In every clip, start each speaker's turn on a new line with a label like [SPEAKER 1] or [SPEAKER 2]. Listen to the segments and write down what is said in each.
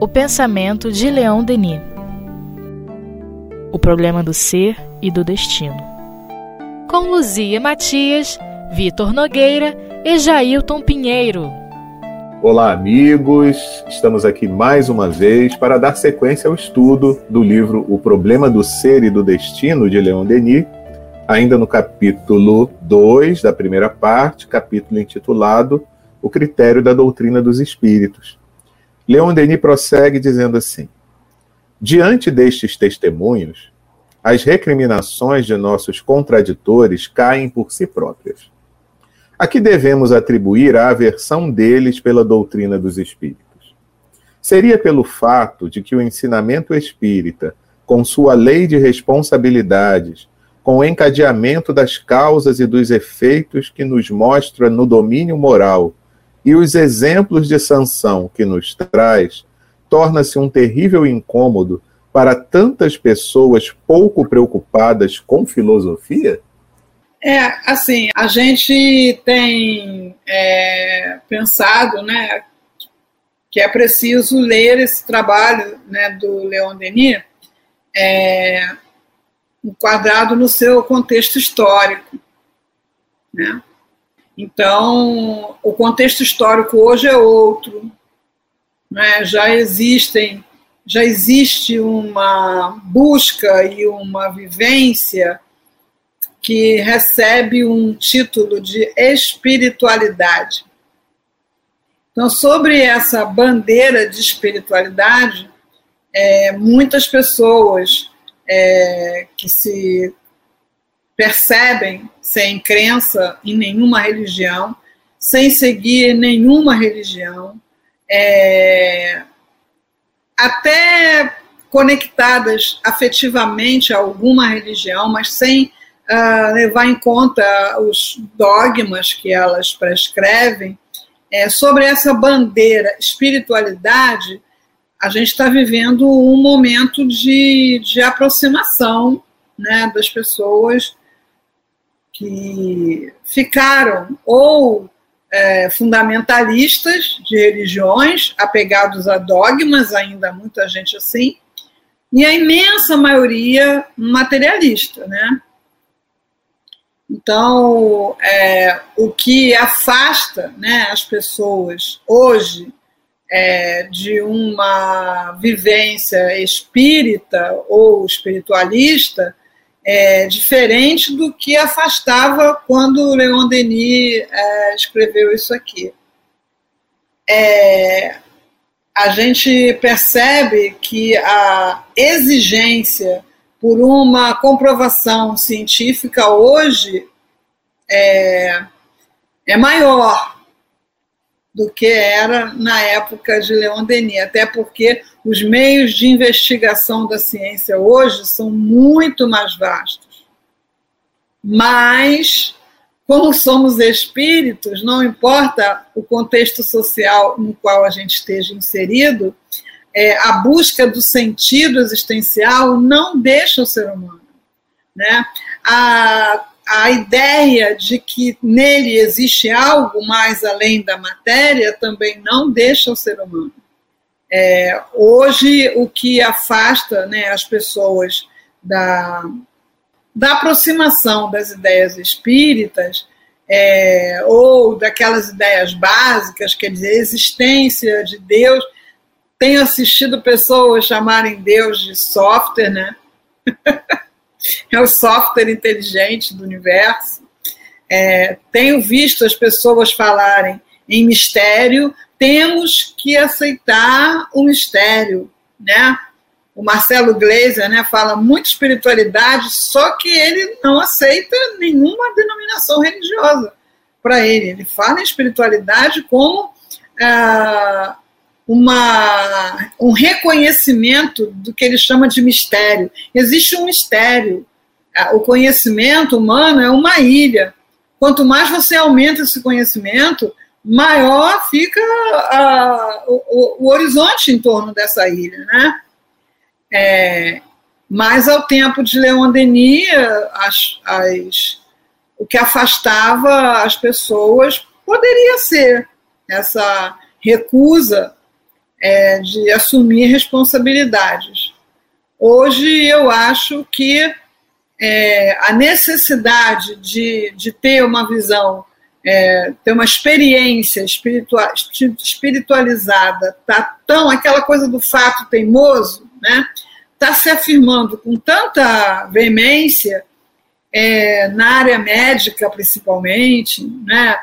[SPEAKER 1] O pensamento de Leon Denis. O problema do ser e do destino. Com Luzia Matias, Vitor Nogueira e Jailton Pinheiro.
[SPEAKER 2] Olá, amigos! Estamos aqui mais uma vez para dar sequência ao estudo do livro O Problema do Ser e do Destino, de Leon Denis, ainda no capítulo 2 da primeira parte, capítulo intitulado O Critério da Doutrina dos Espíritos. Leon Denis prossegue dizendo assim: Diante destes testemunhos, as recriminações de nossos contraditores caem por si próprias. A que devemos atribuir a aversão deles pela doutrina dos espíritos? Seria pelo fato de que o ensinamento espírita, com sua lei de responsabilidades, com o encadeamento das causas e dos efeitos que nos mostra no domínio moral e os exemplos de sanção que nos traz, torna-se um terrível incômodo para tantas pessoas pouco preocupadas com filosofia?
[SPEAKER 3] É, assim, a gente tem é, pensado, né, que é preciso ler esse trabalho, né, do Leon Denis, é, enquadrado no seu contexto histórico, né? Então, o contexto histórico hoje é outro, né? Já existem já existe uma busca e uma vivência que recebe um título de espiritualidade. Então, sobre essa bandeira de espiritualidade, é, muitas pessoas é, que se percebem sem crença em nenhuma religião, sem seguir nenhuma religião, é, até conectadas afetivamente a alguma religião, mas sem uh, levar em conta os dogmas que elas prescrevem, é, sobre essa bandeira espiritualidade, a gente está vivendo um momento de, de aproximação né, das pessoas que ficaram ou é, fundamentalistas de religiões, apegados a dogmas, ainda muita gente assim, e a imensa maioria materialista, né? Então, é, o que afasta né, as pessoas hoje é, de uma vivência espírita ou espiritualista é, diferente do que afastava quando Leon Denis é, escreveu isso aqui. É, a gente percebe que a exigência por uma comprovação científica hoje é, é maior do que era na época de Leon Denis, até porque os meios de investigação da ciência hoje são muito mais vastos. Mas, como somos espíritos, não importa o contexto social no qual a gente esteja inserido, é, a busca do sentido existencial não deixa o ser humano. Né? A a ideia de que nele existe algo mais além da matéria também não deixa o ser humano. É, hoje, o que afasta né, as pessoas da, da aproximação das ideias espíritas é, ou daquelas ideias básicas, quer dizer, existência de Deus. Tenho assistido pessoas chamarem Deus de software, né? é o software inteligente do universo. É, tenho visto as pessoas falarem em mistério, temos que aceitar o mistério, né? O Marcelo Gleiser né, fala muito espiritualidade, só que ele não aceita nenhuma denominação religiosa para ele. Ele fala em espiritualidade como ah, uma, um reconhecimento do que ele chama de mistério. Existe um mistério. O conhecimento humano é uma ilha. Quanto mais você aumenta esse conhecimento, maior fica a, o, o, horizonte em torno dessa ilha, né? É, mas ao tempo de Leon Denis, as, as, o que afastava as pessoas poderia ser essa recusa é, de assumir responsabilidades. Hoje eu acho que é, a necessidade de, de ter uma visão, é, ter uma experiência espiritual, espiritualizada, tá tão aquela coisa do fato teimoso, né? Está se afirmando com tanta veemência é, na área médica, principalmente, né?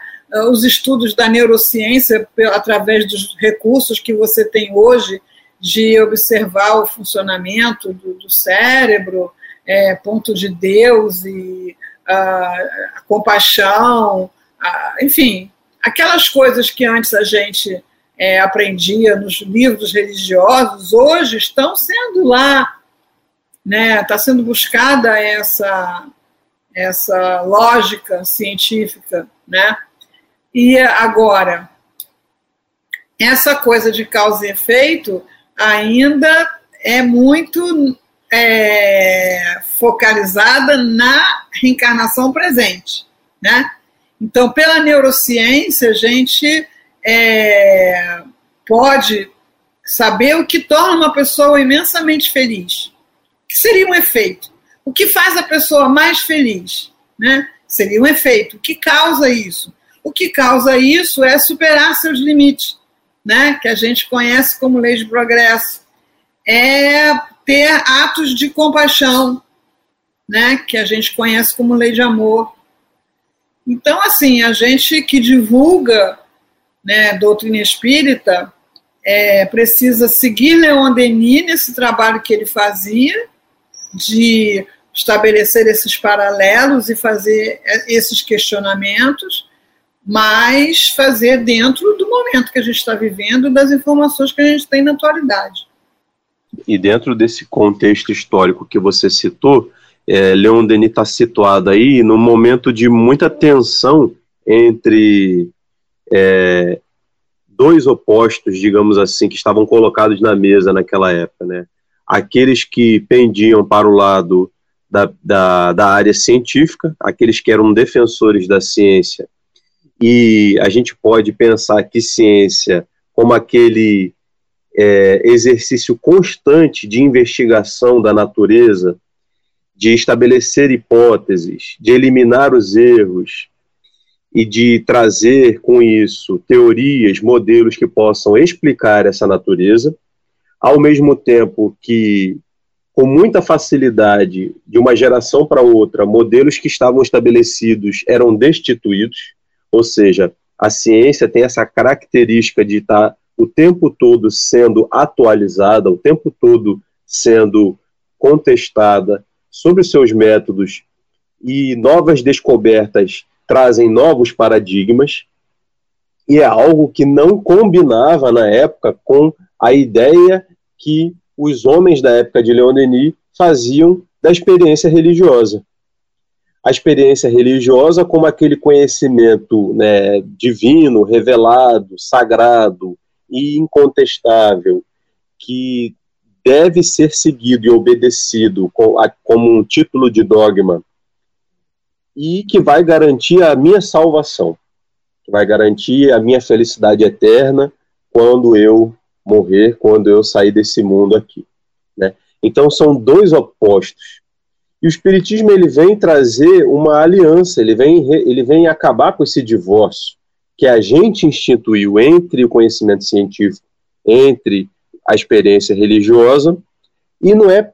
[SPEAKER 3] Os estudos da neurociência, através dos recursos que você tem hoje de observar o funcionamento do, do cérebro, é, ponto de Deus e a, a compaixão, a, enfim, aquelas coisas que antes a gente é, aprendia nos livros religiosos, hoje estão sendo lá, né? Está sendo buscada essa essa lógica científica, né? E agora essa coisa de causa e efeito ainda é muito é, focalizada na reencarnação presente, né? Então, pela neurociência, a gente é, pode saber o que torna uma pessoa imensamente feliz. Que seria um efeito? O que faz a pessoa mais feliz? Né? Seria um efeito. O que causa isso? O que causa isso é superar seus limites, né? que a gente conhece como lei de progresso. É ter atos de compaixão, né, que a gente conhece como lei de amor. Então, assim, a gente que divulga né, doutrina espírita é, precisa seguir Leon Denis nesse trabalho que ele fazia, de estabelecer esses paralelos e fazer esses questionamentos, mas fazer dentro do momento que a gente está vivendo, das informações que a gente tem na atualidade.
[SPEAKER 4] E dentro desse contexto histórico que você citou, é, Leon Denis está situado aí num momento de muita tensão entre é, dois opostos, digamos assim, que estavam colocados na mesa naquela época, né? Aqueles que pendiam para o lado da, da, da área científica, aqueles que eram defensores da ciência, e a gente pode pensar que ciência, como aquele é, exercício constante de investigação da natureza, de estabelecer hipóteses, de eliminar os erros e de trazer com isso teorias, modelos que possam explicar essa natureza, ao mesmo tempo que, com muita facilidade, de uma geração para outra, modelos que estavam estabelecidos eram destituídos, ou seja, a ciência tem essa característica de estar o tempo todo sendo atualizada, o tempo todo sendo contestada sobre os seus métodos e novas descobertas trazem novos paradigmas e é algo que não combinava na época com a ideia que os homens da época de Leon Denis faziam da experiência religiosa. A experiência religiosa como aquele conhecimento né, divino, revelado, sagrado, e incontestável que deve ser seguido e obedecido como um título de dogma e que vai garantir a minha salvação, que vai garantir a minha felicidade eterna quando eu morrer, quando eu sair desse mundo aqui. Né? Então são dois opostos. E o Espiritismo ele vem trazer uma aliança, ele vem, ele vem acabar com esse divórcio que a gente instituiu entre o conhecimento científico, entre a experiência religiosa, e não é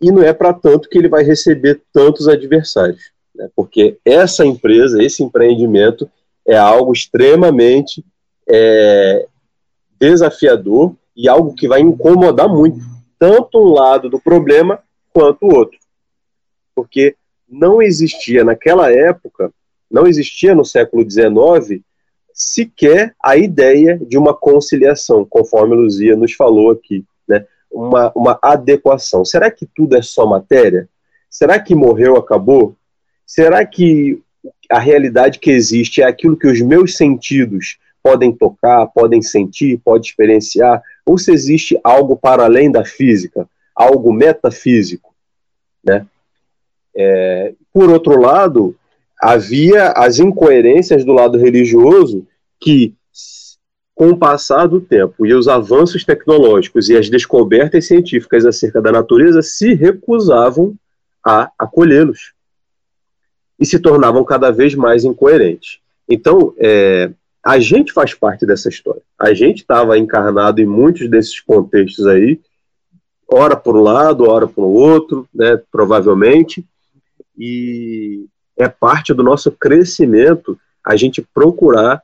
[SPEAKER 4] e não é para tanto que ele vai receber tantos adversários, né? porque essa empresa, esse empreendimento é algo extremamente é, desafiador e algo que vai incomodar muito tanto um lado do problema quanto o outro, porque não existia naquela época, não existia no século XIX sequer a ideia de uma conciliação, conforme Luzia nos falou aqui, né? uma, uma adequação. Será que tudo é só matéria? Será que morreu, acabou? Será que a realidade que existe é aquilo que os meus sentidos podem tocar, podem sentir, podem experienciar? Ou se existe algo para além da física, algo metafísico? Né? É, por outro lado, havia as incoerências do lado religioso que com o passar do tempo e os avanços tecnológicos e as descobertas científicas acerca da natureza se recusavam a acolhê-los e se tornavam cada vez mais incoerentes. Então, é, a gente faz parte dessa história. A gente estava encarnado em muitos desses contextos aí, ora por um lado, ora por outro, né, provavelmente, e é parte do nosso crescimento a gente procurar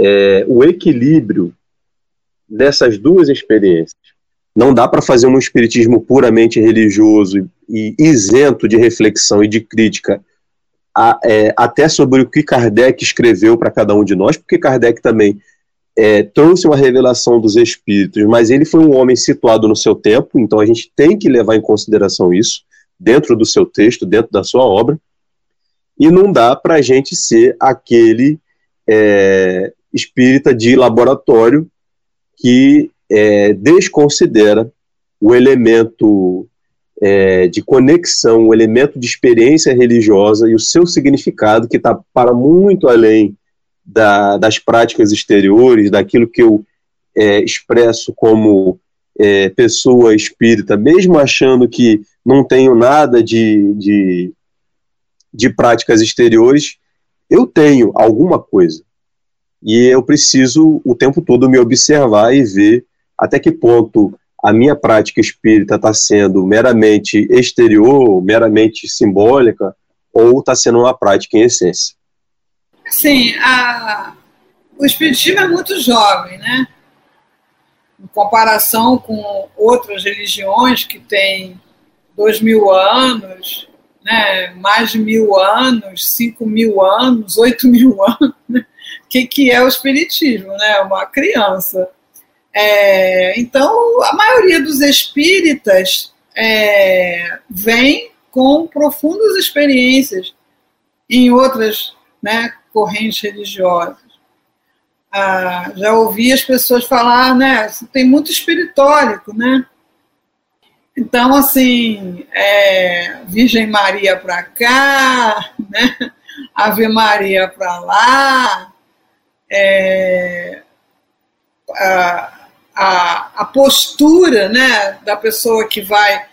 [SPEAKER 4] é, o equilíbrio dessas duas experiências. Não dá para fazer um espiritismo puramente religioso e isento de reflexão e de crítica a, é, até sobre o que Kardec escreveu para cada um de nós, porque Kardec também é, trouxe uma revelação dos espíritos, mas ele foi um homem situado no seu tempo, então a gente tem que levar em consideração isso dentro do seu texto, dentro da sua obra, e não dá para a gente ser aquele é, espírita de laboratório que é, desconsidera o elemento é, de conexão, o elemento de experiência religiosa e o seu significado, que está para muito além da, das práticas exteriores, daquilo que eu é, expresso como é, pessoa espírita, mesmo achando que não tenho nada de, de, de práticas exteriores, eu tenho alguma coisa. E eu preciso o tempo todo me observar e ver até que ponto a minha prática espírita está sendo meramente exterior, meramente simbólica, ou está sendo uma prática em essência?
[SPEAKER 3] Sim, a... o espiritismo é muito jovem, né? Em comparação com outras religiões que têm dois mil anos, né? mais de mil anos, cinco mil anos, oito mil anos. Né? O que, que é o espiritismo? Né? Uma criança. É, então, a maioria dos espíritas é, vem com profundas experiências em outras né, correntes religiosas. Ah, já ouvi as pessoas falar, né, tem muito espiritórico, né? Então, assim, é, Virgem Maria para cá, né? Ave Maria para lá, é, a, a, a postura né, da pessoa que vai,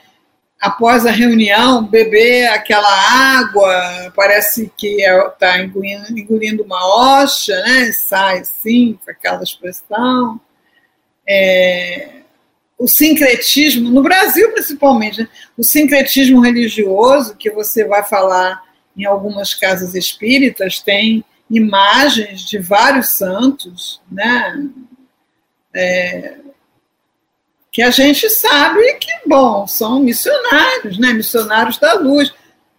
[SPEAKER 3] após a reunião, beber aquela água, parece que está é, engolindo, engolindo, uma hoxa, né, sai assim, com aquela expressão. É, o sincretismo, no Brasil principalmente, né, o sincretismo religioso, que você vai falar em algumas casas espíritas, tem imagens de vários santos, né? É, que a gente sabe que, bom, são missionários, né? missionários da luz.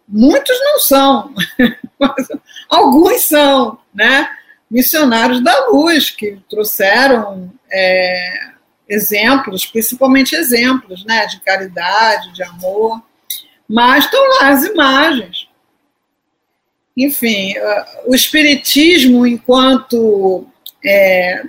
[SPEAKER 3] Muitos não são, mas alguns são, né? missionários da luz, que trouxeram é, exemplos, principalmente exemplos né? de caridade, de amor, mas estão lá as imagens. Enfim, o Espiritismo, enquanto é,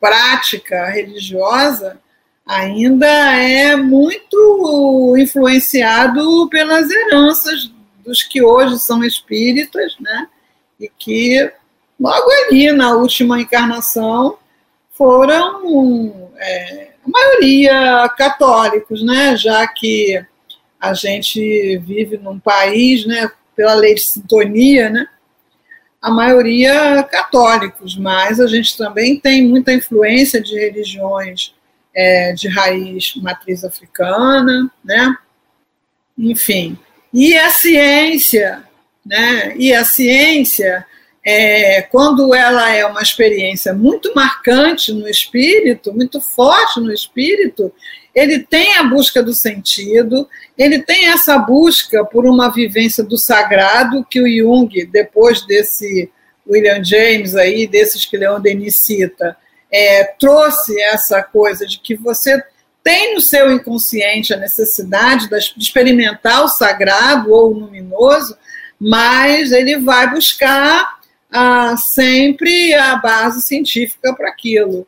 [SPEAKER 3] prática religiosa ainda é muito influenciado pelas heranças dos que hoje são espíritas, né? E que logo ali na última encarnação foram é, a maioria católicos, né? Já que a gente vive num país, né? Pela lei de sintonia, né? a maioria católicos, mas a gente também tem muita influência de religiões é, de raiz matriz africana, né? Enfim, e a ciência, né? E a ciência, é, quando ela é uma experiência muito marcante no espírito, muito forte no espírito, ele tem a busca do sentido, ele tem essa busca por uma vivência do sagrado que o Jung, depois desse William James aí, desses que Leon Denis cita, é, trouxe essa coisa de que você tem no seu inconsciente a necessidade de experimentar o sagrado ou o luminoso, mas ele vai buscar ah, sempre a base científica para aquilo.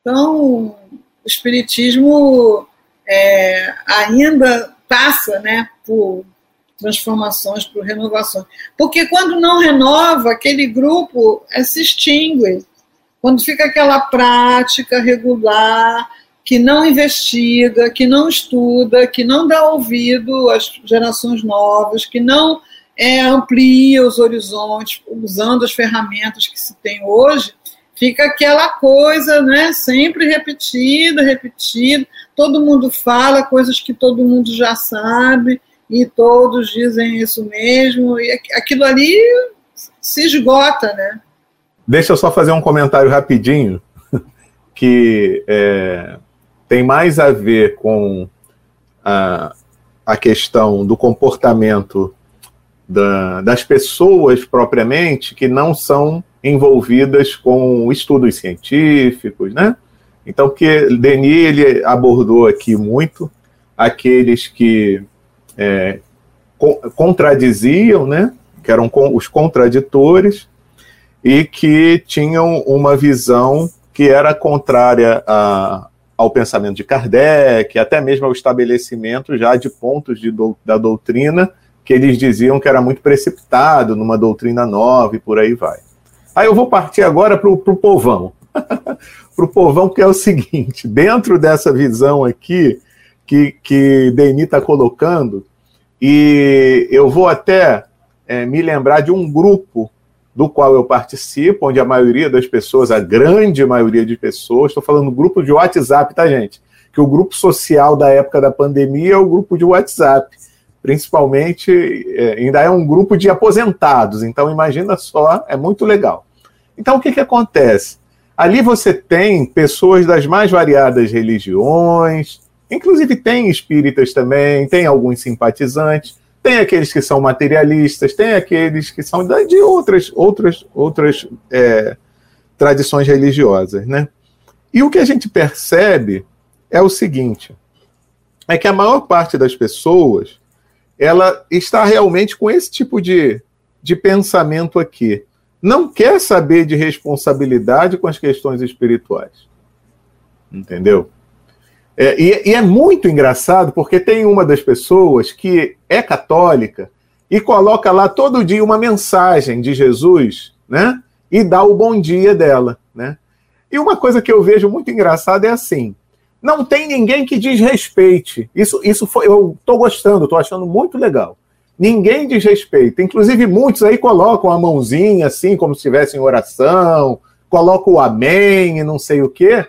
[SPEAKER 3] Então, o Espiritismo é, ainda passa né, por transformações, por renovações. Porque quando não renova, aquele grupo é, se extingue. Quando fica aquela prática regular, que não investiga, que não estuda, que não dá ouvido às gerações novas, que não é, amplia os horizontes usando as ferramentas que se tem hoje, fica aquela coisa, né, sempre repetida, repetida. Todo mundo fala coisas que todo mundo já sabe e todos dizem isso mesmo e aquilo ali se esgota, né?
[SPEAKER 2] Deixa eu só fazer um comentário rapidinho que é, tem mais a ver com a, a questão do comportamento da, das pessoas propriamente que não são envolvidas com estudos científicos, né? Então, que Denis ele abordou aqui muito aqueles que é, contradiziam, né? Que eram os contraditores e que tinham uma visão que era contrária a, ao pensamento de Kardec, até mesmo ao estabelecimento já de pontos de do, da doutrina que eles diziam que era muito precipitado numa doutrina nova e por aí vai. Aí eu vou partir agora para o povão. para o povão, que é o seguinte: dentro dessa visão aqui que, que Denis está colocando, e eu vou até é, me lembrar de um grupo do qual eu participo, onde a maioria das pessoas, a grande maioria de pessoas, estou falando grupo de WhatsApp, tá, gente? Que o grupo social da época da pandemia é o grupo de WhatsApp. Principalmente, é, ainda é um grupo de aposentados, então imagina só, é muito legal. Então, o que, que acontece? Ali você tem pessoas das mais variadas religiões, inclusive tem espíritas também, tem alguns simpatizantes, tem aqueles que são materialistas, tem aqueles que são de outras, outras, outras é, tradições religiosas, né? E o que a gente percebe é o seguinte: é que a maior parte das pessoas ela está realmente com esse tipo de, de pensamento aqui. Não quer saber de responsabilidade com as questões espirituais. Entendeu? É, e, e, é muito engraçado porque tem uma das pessoas que é católica e coloca lá todo dia uma mensagem de Jesus, né? E dá o bom dia dela, né? E uma coisa que eu vejo muito engraçada é assim: não tem ninguém que desrespeite. Isso, isso foi, eu estou gostando, estou achando muito legal. Ninguém desrespeita. Inclusive, muitos aí colocam a mãozinha assim, como se estivesse em oração, colocam o amém e não sei o quê.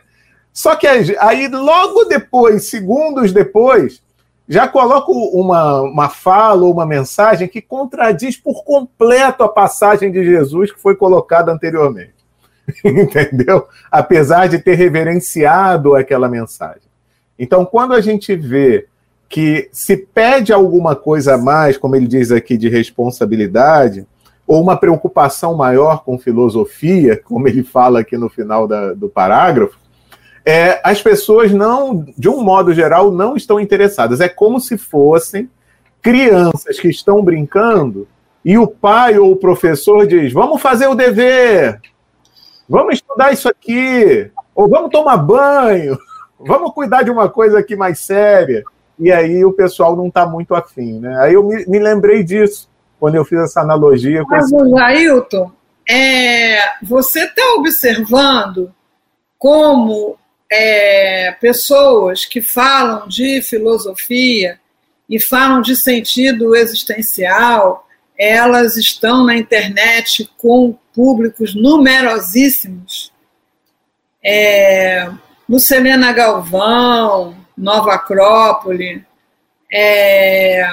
[SPEAKER 2] Só que aí, logo depois, segundos depois, já coloco uma, uma fala ou uma mensagem que contradiz por completo a passagem de Jesus que foi colocada anteriormente. Entendeu? Apesar de ter reverenciado aquela mensagem. Então, quando a gente vê que se pede alguma coisa a mais, como ele diz aqui, de responsabilidade, ou uma preocupação maior com filosofia, como ele fala aqui no final da, do parágrafo, é, as pessoas não, de um modo geral, não estão interessadas. É como se fossem crianças que estão brincando e o pai ou o professor diz: vamos fazer o dever, vamos estudar isso aqui, ou vamos tomar banho, vamos cuidar de uma coisa aqui mais séria. E aí o pessoal não está muito afim, né? Aí eu me, me, lembrei disso quando eu fiz essa analogia.
[SPEAKER 3] Mas, esse... Ailton, é, você está observando como é, pessoas que falam de filosofia e falam de sentido existencial, elas estão na internet com públicos numerosíssimos. É, Selena Galvão, Nova Acrópole, é,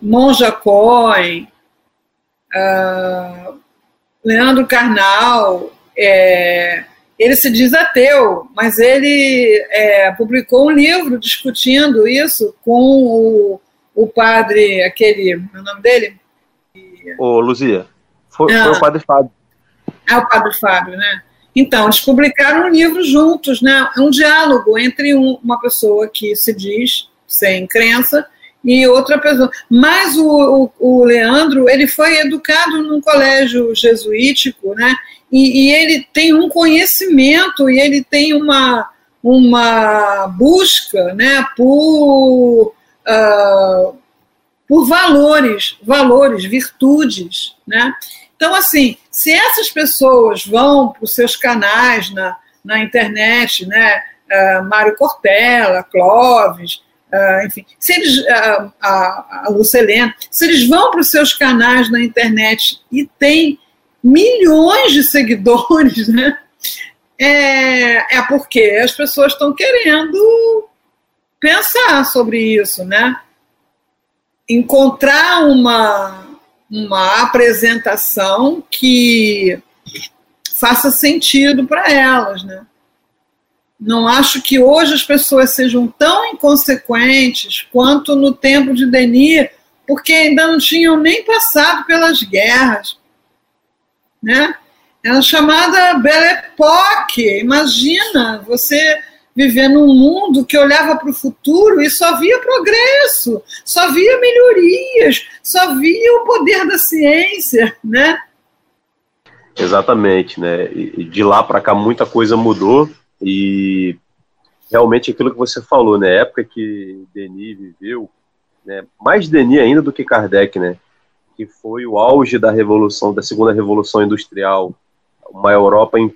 [SPEAKER 3] Monja Cohen, Leandro Carnal, é, ele se diz ateu, mas ele é, publicou um livro discutindo isso com o, o padre, aquele, é o nome dele?
[SPEAKER 4] Ô, Luzia, foi, ah, foi o padre Fábio.
[SPEAKER 3] É o padre Fábio, né? Então, eles publicaram um livro juntos, né? É um diálogo entre um, uma pessoa que se diz sem crença e outra pessoa. Mas o, o, o Leandro, ele foi educado num colégio jesuítico, né? e, e ele tem um conhecimento e ele tem uma, uma busca né, por, uh, por valores, valores, virtudes. Né? Então, assim, se essas pessoas vão para os seus canais na, na internet, né, uh, Mário Cortella, Clóvis, uh, enfim, se eles, uh, a, a Lucelena, se eles vão para os seus canais na internet e tem milhões de seguidores, né, é, é porque as pessoas estão querendo pensar sobre isso, né? Encontrar uma, uma apresentação que faça sentido para elas, né? Não acho que hoje as pessoas sejam tão inconsequentes quanto no tempo de Denis, porque ainda não tinham nem passado pelas guerras, né? É a chamada Belle Époque. Imagina você viver num mundo que olhava para o futuro e só via progresso, só via melhorias, só via o poder da ciência, né?
[SPEAKER 4] Exatamente, né? De lá para cá muita coisa mudou e realmente aquilo que você falou, né? época que Denis viveu, né? Mais Denis ainda do que Kardec, né? Que foi o auge da revolução, da segunda revolução industrial, uma Europa em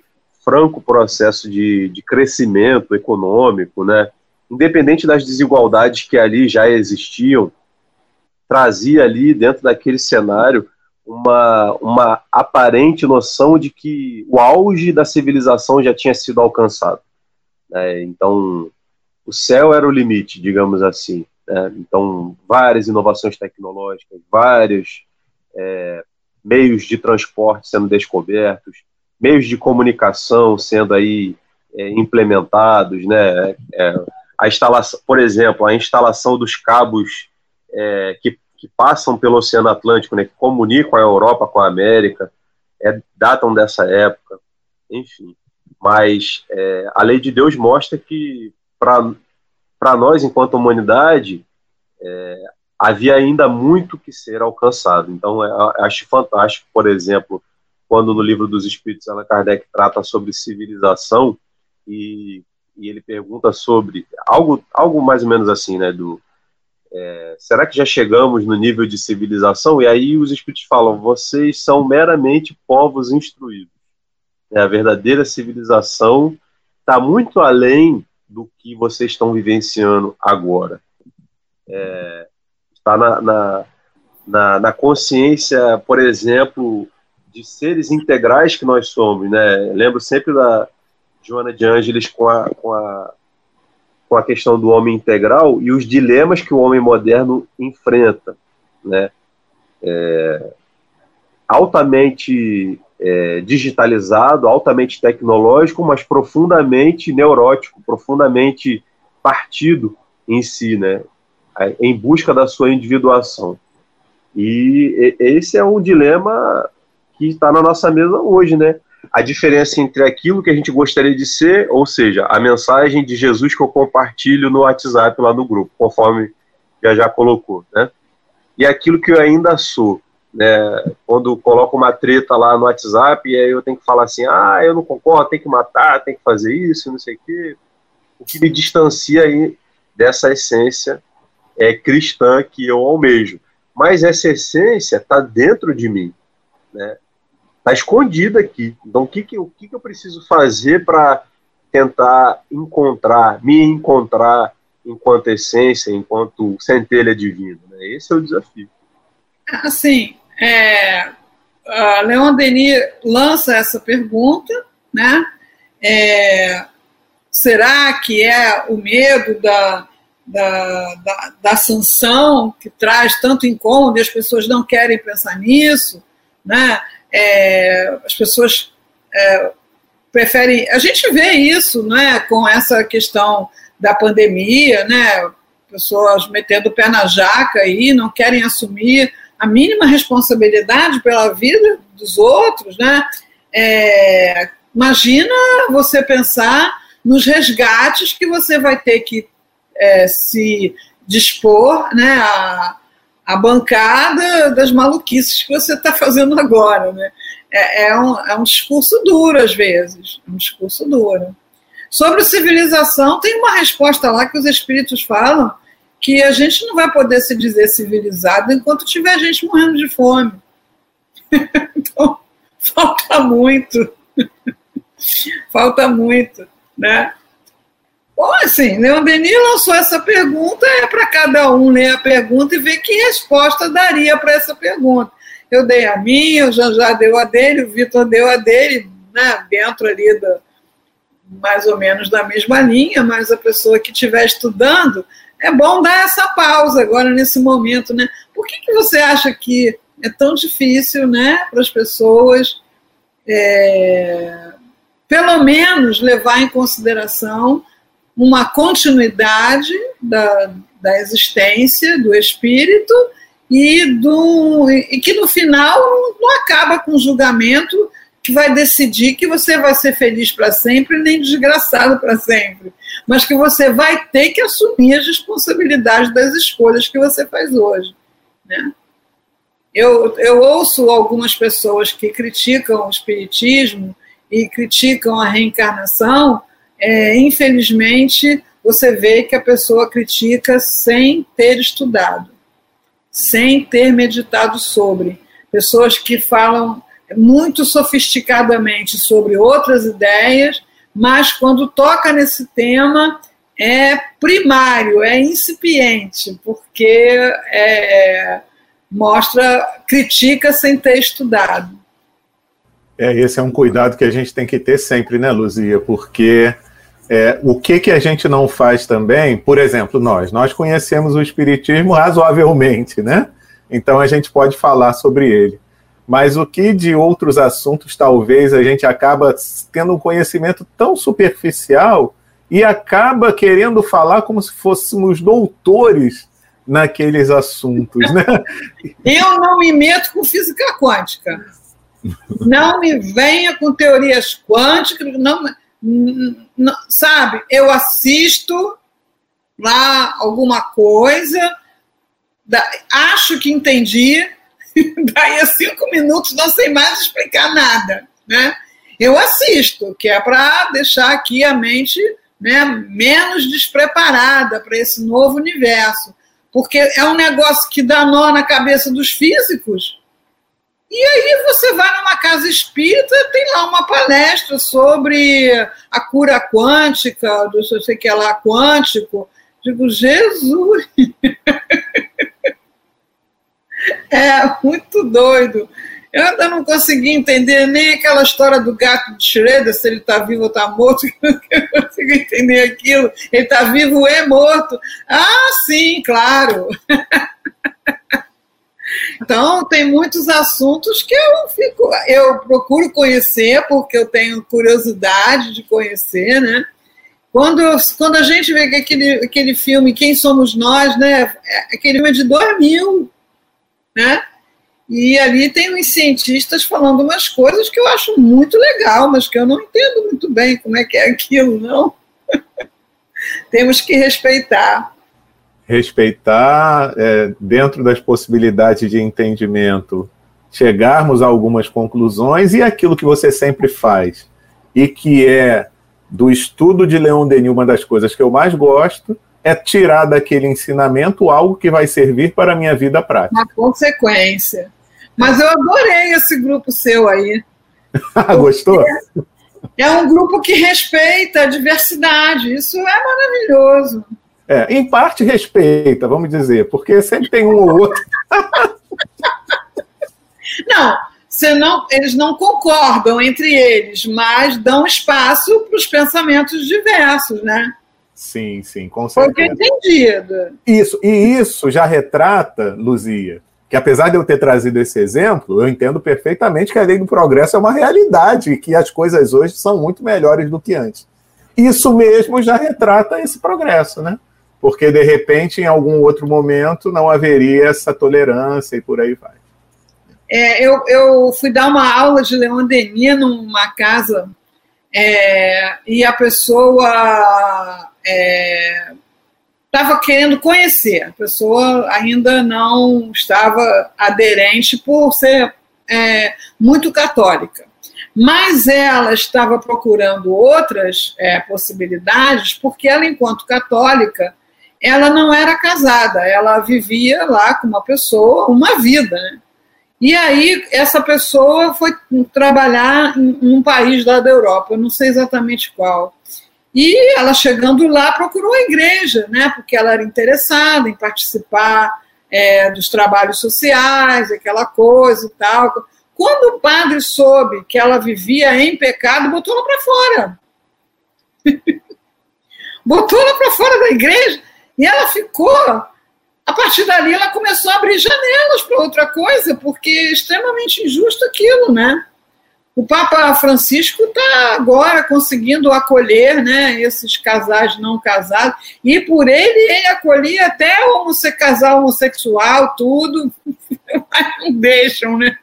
[SPEAKER 4] franco processo de, de crescimento econômico, né? independente das desigualdades que ali já existiam, trazia ali dentro daquele cenário uma, uma aparente noção de que o auge da civilização já tinha sido alcançado. Né? Então, o céu era o limite, digamos assim. Né? Então, várias inovações tecnológicas, vários é, meios de transporte sendo descobertos, meios de comunicação sendo aí é, implementados, né? É, a instalação, por exemplo, a instalação dos cabos é, que, que passam pelo Oceano Atlântico, né, que comunicam a Europa com a América, é, datam dessa época, enfim. Mas é, a lei de Deus mostra que para nós, enquanto humanidade, é, havia ainda muito que ser alcançado. Então, acho fantástico, por exemplo, quando no livro dos Espíritos Allan Kardec trata sobre civilização e, e ele pergunta sobre algo, algo mais ou menos assim, né, do é, será que já chegamos no nível de civilização? E aí os Espíritos falam, vocês são meramente povos instruídos. É, a verdadeira civilização está muito além do que vocês estão vivenciando agora. É, está na, na, na, na consciência, por exemplo, de seres integrais que nós somos, né? Lembro sempre da Joana de Ângeles com a, com a, com a questão do homem integral e os dilemas que o homem moderno enfrenta, né? É, altamente é, digitalizado, altamente tecnológico, mas profundamente neurótico, profundamente partido em si, né? Em busca da sua individuação. E esse é um dilema que está na nossa mesa hoje, né? A diferença entre aquilo que a gente gostaria de ser, ou seja, a mensagem de Jesus que eu compartilho no WhatsApp lá no grupo, conforme já já colocou, né? E aquilo que eu ainda sou, né? Quando coloco uma treta lá no WhatsApp e aí eu tenho que falar assim, ah, eu não concordo, tem que matar, tem que fazer isso, não sei o quê. O que me distancia aí dessa essência é cristã que eu almejo. Mas essa essência está dentro de mim, né? Está escondida aqui. Então, o que, que, o que, que eu preciso fazer para tentar encontrar, me encontrar enquanto essência, enquanto centelha divina? Né? Esse é o desafio.
[SPEAKER 3] Assim, é, Leon Denis lança essa pergunta, né? É, será que é o medo da, da, da, da, sanção que traz tanto incômodo e as pessoas não querem pensar nisso, né? É, as pessoas é, preferem. A gente vê isso né, com essa questão da pandemia, né, pessoas metendo o pé na jaca e não querem assumir a mínima responsabilidade pela vida dos outros. Né? É, imagina você pensar nos resgates que você vai ter que é, se dispor né, a, a bancada das maluquices que você está fazendo agora. Né? É, é, um, é um discurso duro, às vezes. É um discurso duro. Sobre civilização, tem uma resposta lá que os espíritos falam que a gente não vai poder se dizer civilizado enquanto tiver gente morrendo de fome. então, falta muito. falta muito, né? Bom, assim, Leon Denis lançou essa pergunta, é para cada um ler a pergunta e ver que resposta daria para essa pergunta. Eu dei a minha, o Jean já deu a dele, o Vitor deu a dele, né, dentro ali da, mais ou menos da mesma linha, mas a pessoa que estiver estudando, é bom dar essa pausa agora nesse momento, né? Por que, que você acha que é tão difícil, né, para as pessoas, é, pelo menos levar em consideração uma continuidade da, da existência do espírito e, do, e que no final não acaba com o julgamento que vai decidir que você vai ser feliz para sempre nem desgraçado para sempre, mas que você vai ter que assumir as responsabilidades das escolhas que você faz hoje. Né? Eu, eu ouço algumas pessoas que criticam o espiritismo e criticam a reencarnação, é, infelizmente você vê que a pessoa critica sem ter estudado, sem ter meditado sobre. Pessoas que falam muito sofisticadamente sobre outras ideias, mas quando toca nesse tema é primário, é incipiente, porque é, mostra, critica sem ter estudado.
[SPEAKER 2] É, esse é um cuidado que a gente tem que ter sempre, né, Luzia? Porque é, o que, que a gente não faz também, por exemplo, nós, nós conhecemos o Espiritismo razoavelmente, né? Então a gente pode falar sobre ele. Mas o que de outros assuntos talvez a gente acaba tendo um conhecimento tão superficial e acaba querendo falar como se fôssemos doutores naqueles assuntos, né?
[SPEAKER 3] Eu não me meto com física quântica. Não me venha com teorias quânticas, não, sabe? Eu assisto lá alguma coisa, acho que entendi, daí a cinco minutos não sei mais explicar nada, né? Eu assisto, que é para deixar aqui a mente né, menos despreparada para esse novo universo, porque é um negócio que dá nó na cabeça dos físicos e aí você vai numa casa espírita, tem lá uma palestra sobre a cura quântica, do sei que é lá quântico. Digo, Jesus! é muito doido. Eu ainda não consegui entender nem aquela história do gato de Schroeder, se ele está vivo ou está morto. Eu não consigo entender aquilo. Ele está vivo e morto. Ah, sim, claro. Então, tem muitos assuntos que eu fico, eu procuro conhecer, porque eu tenho curiosidade de conhecer, né? Quando, quando a gente vê aquele, aquele filme Quem Somos Nós, né? É, aquele filme é de 2000, né? E ali tem uns cientistas falando umas coisas que eu acho muito legal, mas que eu não entendo muito bem como é que é aquilo, não. Temos que respeitar
[SPEAKER 2] respeitar, é, dentro das possibilidades de entendimento, chegarmos a algumas conclusões e aquilo que você sempre faz, e que é do estudo de Leon Denis, uma das coisas que eu mais gosto, é tirar daquele ensinamento algo que vai servir para a minha vida prática.
[SPEAKER 3] Uma consequência. Mas eu adorei esse grupo seu aí.
[SPEAKER 2] Gostou?
[SPEAKER 3] É um grupo que respeita a diversidade. Isso é maravilhoso.
[SPEAKER 2] É, em parte respeita, vamos dizer, porque sempre tem um ou outro.
[SPEAKER 3] não, senão eles não concordam entre eles, mas dão espaço para os pensamentos diversos, né?
[SPEAKER 2] Sim, sim, com certeza.
[SPEAKER 3] Foi entendido.
[SPEAKER 2] Isso, e isso já retrata, Luzia, que apesar de eu ter trazido esse exemplo, eu entendo perfeitamente que a lei do progresso é uma realidade e que as coisas hoje são muito melhores do que antes. Isso mesmo já retrata esse progresso, né? Porque de repente, em algum outro momento, não haveria essa tolerância e por aí vai.
[SPEAKER 3] É, eu, eu fui dar uma aula de Leon Denis numa casa é, e a pessoa estava é, querendo conhecer, a pessoa ainda não estava aderente por ser é, muito católica. Mas ela estava procurando outras é, possibilidades, porque ela, enquanto católica, ela não era casada, ela vivia lá com uma pessoa, uma vida, né? E aí essa pessoa foi trabalhar em um país lá da Europa, eu não sei exatamente qual. E ela chegando lá procurou a igreja, né? Porque ela era interessada em participar é, dos trabalhos sociais, aquela coisa e tal. Quando o padre soube que ela vivia em pecado, botou ela para fora. botou ela para fora da igreja e ela ficou. A partir dali, ela começou a abrir janelas para outra coisa, porque é extremamente injusto aquilo, né? O Papa Francisco está agora conseguindo acolher né, esses casais não casados, e por ele, ele acolhia até o casal homossexual, tudo, mas não deixam, né?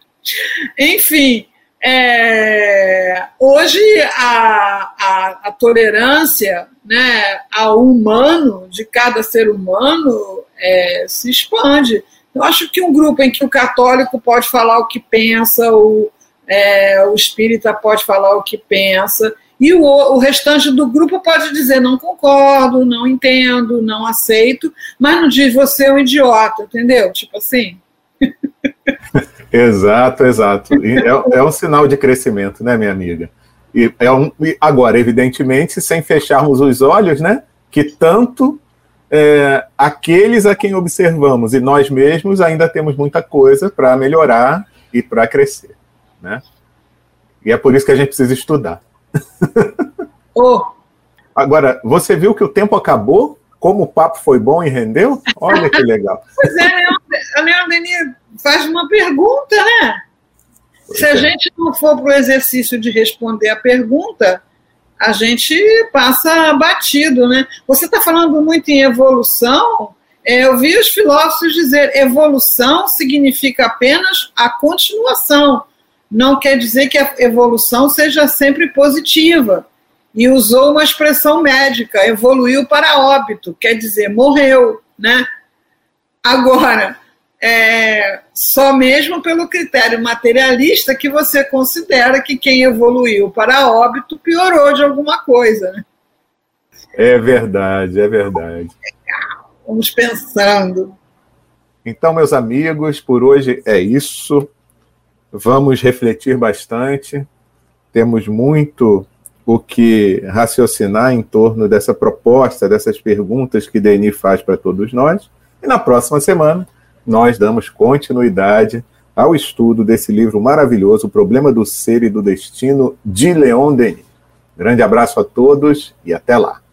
[SPEAKER 3] Enfim, é, hoje a, a, a, tolerância né, ao humano, de cada ser humano, é, se expande. Eu acho que um grupo em que o católico pode falar o que pensa, o, é, o espírita pode falar o que pensa, e o, o restante do grupo pode dizer não concordo, não entendo, não aceito, mas não diz você é um idiota, entendeu? Tipo assim.
[SPEAKER 2] exato, exato. É, é, um sinal de crescimento, né, minha amiga? E é um, agora, evidentemente, sem fecharmos os olhos, né? Que tanto é, aqueles a quem observamos e nós mesmos ainda temos muita coisa para melhorar e para crescer. Né? E é por isso que a gente precisa estudar.
[SPEAKER 3] Oh.
[SPEAKER 2] Agora, você viu que o tempo acabou? Como o papo foi bom e rendeu? Olha que legal.
[SPEAKER 3] pois é, a Leandro faz uma pergunta, né? Se a gente não for para o exercício de responder a pergunta, a gente passa batido, né? Você está falando muito em evolução. É, eu vi os filósofos dizer evolução significa apenas a continuação não quer dizer que a evolução seja sempre positiva. E usou uma expressão médica, evoluiu para óbito, quer dizer, morreu, né? Agora, é, só mesmo pelo critério materialista que você considera que quem evoluiu para óbito piorou de alguma coisa. Né?
[SPEAKER 2] É verdade, é verdade.
[SPEAKER 3] Vamos pensando.
[SPEAKER 2] Então, meus amigos, por hoje é isso. Vamos refletir bastante. Temos muito o que raciocinar em torno dessa proposta, dessas perguntas que Denis faz para todos nós. E na próxima semana, nós damos continuidade ao estudo desse livro maravilhoso, O Problema do Ser e do Destino, de Leon Denis. Grande abraço a todos e até lá.